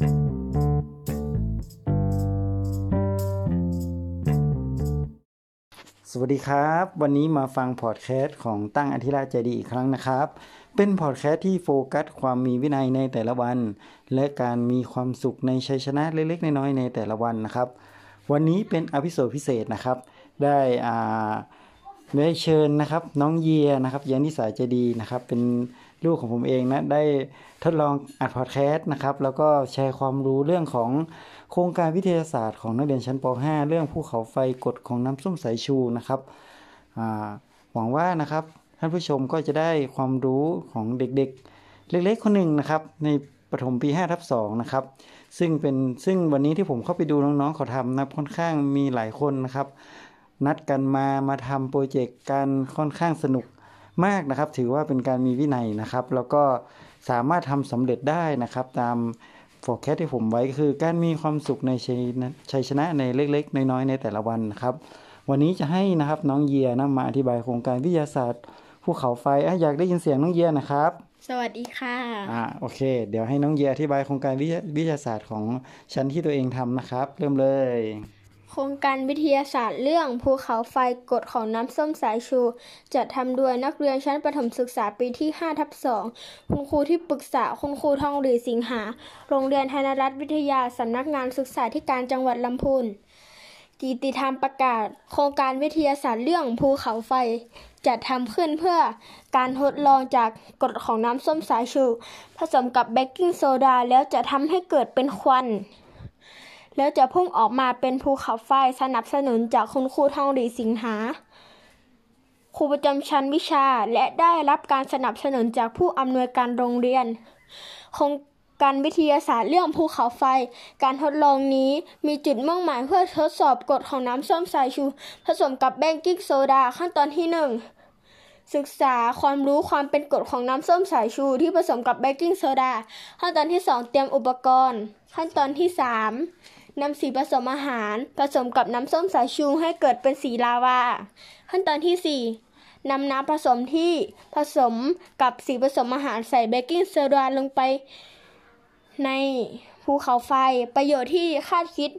สวัสดีครับ วันนี้มาฟังพอดแคสต์ของตั้งอธิราชใจดีอีกครั้งนะครับ เป็นพอดแคสต์ที่โฟกัสความมีวินัยในแต่ละวัน และการมีความสุขในชัยชนะเล็กๆ น้อยๆในแต่ละวันนะครับ วันนี้เป็น episode พิเศษนะครับ ได้อ่าได้เชิญนะครับ น้องเยียนะครับยานิสายใจดีนะครับ เป็น ลูกของผมเองนะได้ทดลองอัดพอดแคสต์นะครับ แล้วก็แชร์ความรู้เรื่องของโครงการวิทยาศาสตร์ของนักเรียนชั้นป .5 เรื่องภูเขาไฟกฎของน้ำส้มสายชูนะครับหวังว่านะครับท่านผู้ชมก็จะได้ความรู้ของเด็กๆ เล็กๆ คนหนึ่งนะครับ ในประถมปี5ทับ2นะครับ ซึ่งเป็นซึ่งวันนี้ที่ผมเข้าไปดูน้องๆเขาทำนะค่อนข้างมีหลายคนนะครับ นัดกันมามาทำโปรเจกต์การค่อนข้างสนุก มากนะครับ ถือว่าเป็นการมีวินัยนะครับ แล้วก็สามารถทำสำเร็จได้นะครับ ตาม forecast ที่ผมไว้ก็คือ การมีความสุขในชัยนะชัยชนะในเล็ก ๆ น้อยๆในแต่ละวันนะครับ วันนี้จะให้นะครับน้องเยียนะมาอธิบายโครงการวิทยาศาสตร์ภูเขาไฟอะอยากได้ยินเสียงน้องเยียนะครับ สวัสดีค่ะอ่าโอเค เดี๋ยวให้น้องเยียอธิบายโครงการวิทยาวิทยาศาสตร์ของชั้นที่ตัวเองทำนะครับ เริ่มเลย โครงการวิทยาศาสตร์เรื่องภูเขาไฟกฎของน้ำส้มสายชู จัดทำโดยนักเรียนชั้นประถมศึกษาปีที่5ทับ2คุณครูที่ปรึกษาคุณครูทองหรีสิงหา โรงเรียนธนรัตน์วิทยาสำนักงานศึกษาธิการจังหวัดลำพูนกิติธรรมประกาศ โครงการวิทยาศาสตร์เรื่องภูเขาไฟ จัดทำขึ้นเพื่อการทดลองจากกฎของน้ำส้มสายชู ผสมกับเบกกิ้งโซดาแล้วจะทำให้เกิดเป็นควัน แล้วจะพุ่งออกมาเป็นภูเขาไฟสนับสนุนจากคุณครูทองหรีสิงหา ครูประจำชั้นวิชาและได้รับการสนับสนุนจากผู้อำนวยการโรงเรียนโครงการวิทยาศาสตร์เรื่องภูเขาไฟ การทดลองนี้มีจุดมุ่งหมายเพื่อทดสอบกฎของน้ำส้มสายชู ผสมกับเบกกิ้งโซดาขั้นตอนที่หนึ่งศึกษาความรู้ความเป็นกรดของน้ำส้มสายชูที่ผสมกับเบกกิ้งโซดา ขั้นตอนที่ 2 เตรียมอุปกรณ์ ขั้นตอนที่ 3 นำสีผสมอาหาร ผสมกับน้ำส้มสายชูให้เกิดเป็นสีลาวา ขั้นตอนที่ 4นำน้ำผสมที่ผสมกับสีผสมอาหารใส่เบกกิ้งโซดาลงไปในภูเขาไฟประโยชน์ที่คาดคิด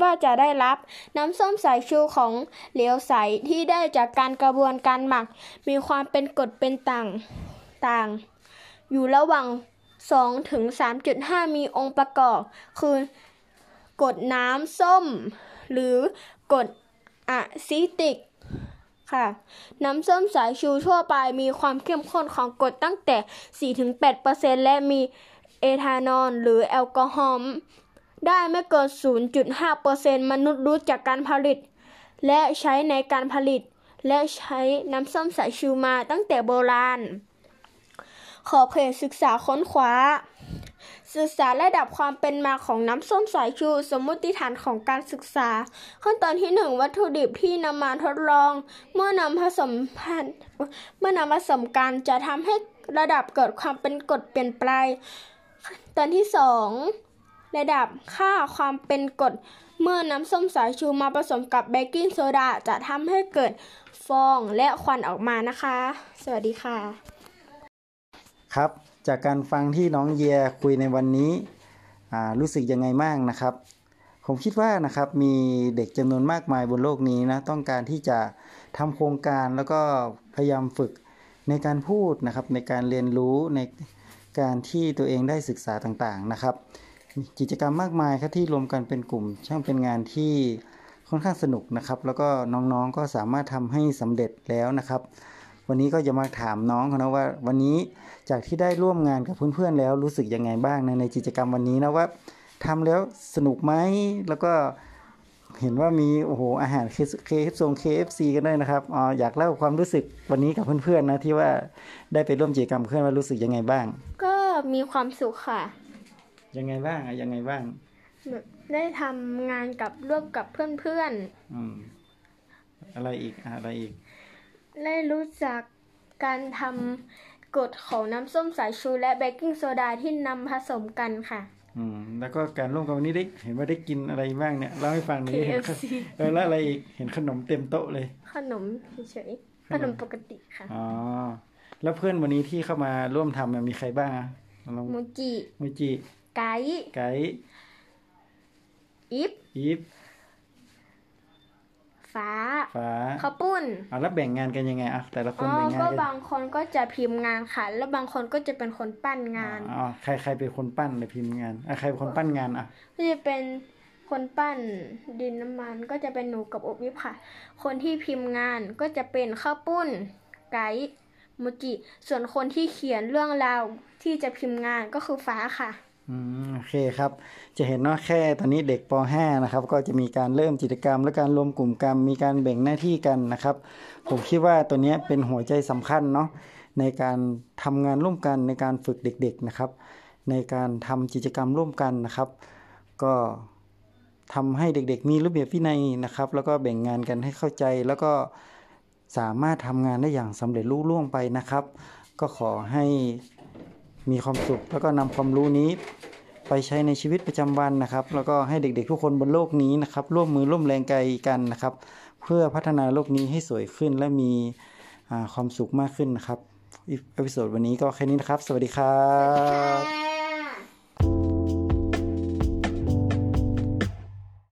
ว่าจะได้รับน้ำส้มสายชูของเหลวใสที่ได้จากการกระบวนการหมัก มีความเป็นกรดเป็นต่างต่าง อยู่ระหว่าง2ถึง3.5 มีองค์ประกอบ คือ กดน้ำส้ม หรือกรดอะซิติกค่ะน้ำส้มสายชูทั่วไปมีความเข้มข้นของกรดตั้งแต่ 4-8%และมีเอทานอลหรือแอลกอฮอล์ได้ไม่เกิน 0.5%มนุษย์รู้จักการผลิต และใช้ในการผลิต และใช้น้ำส้มสายชูมาตั้งแต่โบราณ ขอเพจศึกษาค้นคว้า ศึกษาระดับความเป็นมาของน้ำส้มสายชู สมมติฐานของการศึกษา ขั้นตอนที่ 1 วัตถุดิบที่นำมาทดลอง เมื่อนำผสมพันเมื่อนำผสมกันจะทำให้ระดับเกิดความเป็นกรดเปลี่ยนไปตอนที่ 2 ระดับค่าความเป็นกรดเมื่อน้ำส้มสายชูมาผสมกับเบกกิ้งโซดาจะทำให้เกิดฟองและควันออกมานะคะ สวัสดีค่ะ ครับ จากการฟังที่น้องเยียคุยในวันนี้รู้สึกยังไงบ้างนะครับ ผมคิดว่านะครับมีเด็กจำนวนมากมายบนโลกนี้นะต้องการที่จะทำโครงการแล้วก็พยายามฝึกในการพูดนะครับในการเรียนรู้ในการที่ตัวเองได้ศึกษาต่างๆนะครับกิจกรรมมากมายครับที่รวมกันเป็นกลุ่ม ช่างเป็นงานที่ค่อนข้างสนุกนะครับ แล้วก็น้องๆก็สามารถทำให้สำเร็จแล้วนะครับ วันนี้ก็จะมาถามน้องเขานะว่าวันนี้จากที่ได้ร่วมงานกับเพื่อนๆแล้วรู้สึกยังไงบ้างในในกิจกรรมวันนี้นะว่าทำแล้วสนุกไหมแล้วก็เห็นว่ามีโอ้โหอาหารเคเคฟซงเคฟซีกันด้วยนะครับอ๋ออยากเล่าความรู้สึกวันนี้กับเพื่อนๆนะที่ว่าได้ไปร่วมกิจกรรมเพื่อนว่ารู้สึกยังไงบ้าง ก็มีความสุขค่ะ ยังไงบ้างอะยังไงบ้างแบบได้ทำงานกับร่วมกับเพื่อนอืมอะไรอีกอะไรอีกๆ ได้รู้จักการทำกฎของน้ำส้มสายชูและเบกกิ้งโซดาที่นำผสมกันค่ะ อืมแล้วก็การร่วมกันวันนี้ได้เห็นว่าได้กินอะไรบ้างเนี่ยเล่าให้ฟังหน่อยดิเห็น KFC เออแล้วอะไรอีกเห็นขนมเต็มโต๊ะเลย ขนมเฉยๆขนมปกติค่ะอ๋อแล้วเพื่อนวันนี้ที่เข้ามาร่วมทำเนี่ยมีใครบ้างอะลองโมจิ มูจิไก่ไก่อิฟอีฟ ฟ้า ฟ้าข้าวปุ้นอะแล้วแบ่งงานกันยังไงอะแต่ละคอ๋นอแบ่งงานก็กันบางคนก็จะพิมพ์งานค่ะ แล้วบางคนก็จะเป็นคนปั้นงานอ๋อใครใครเป็นคนปั้นหรือพิมพ์งานอะใครเป็นคนปั้นงานอะก็จะเป็นคนปั้นดินน้ำมันก็จะเป็นหนูกับอบวิบค่ะ คนที่พิมพ์งานก็จะเป็นข้าวปุ้นไกด์มูจิ ส่วนคนที่เขียนเรื่องราวที่จะพิมพ์งานก็คือฟ้าค่ะ อืมโอเคครับ จะเห็นว่าแค่ตอนนี้เด็กป .5 นะครับ ก็จะมีการเริ่มกิจกรรม และการรวมกลุ่มกันมีการแบ่งหน้าที่กันนะครับ ผมคิดว่าตัวนี้เป็นหัวใจสำคัญเนาะในการทำงานร่วมกันในการฝึกเด็กๆนะครับ ในการทำกิจกรรมร่วมกันนะครับ ก็ทำให้เด็กๆ มีระเบียบวินัยนะครับ แล้วก็แบ่งงานกันให้เข้าใจ แล้วก็สามารถทำงานได้อย่างสำเร็จลุล่วงไปนะครับ ก็ขอให้ มีความสุข แล้วก็นำความรู้นี้ไปใช้ในชีวิตประจำวันนะครับ แล้วก็ให้เด็กๆทุกคนบนโลกนี้นะครับ ร่วมมือร่วมแรงใจกันนะครับ เพื่อพัฒนาโลกนี้ให้สวยขึ้นและมีความสุขมากขึ้นนะครับ episode วันนี้ก็แค่นี้นะครับ สวัสดีครับ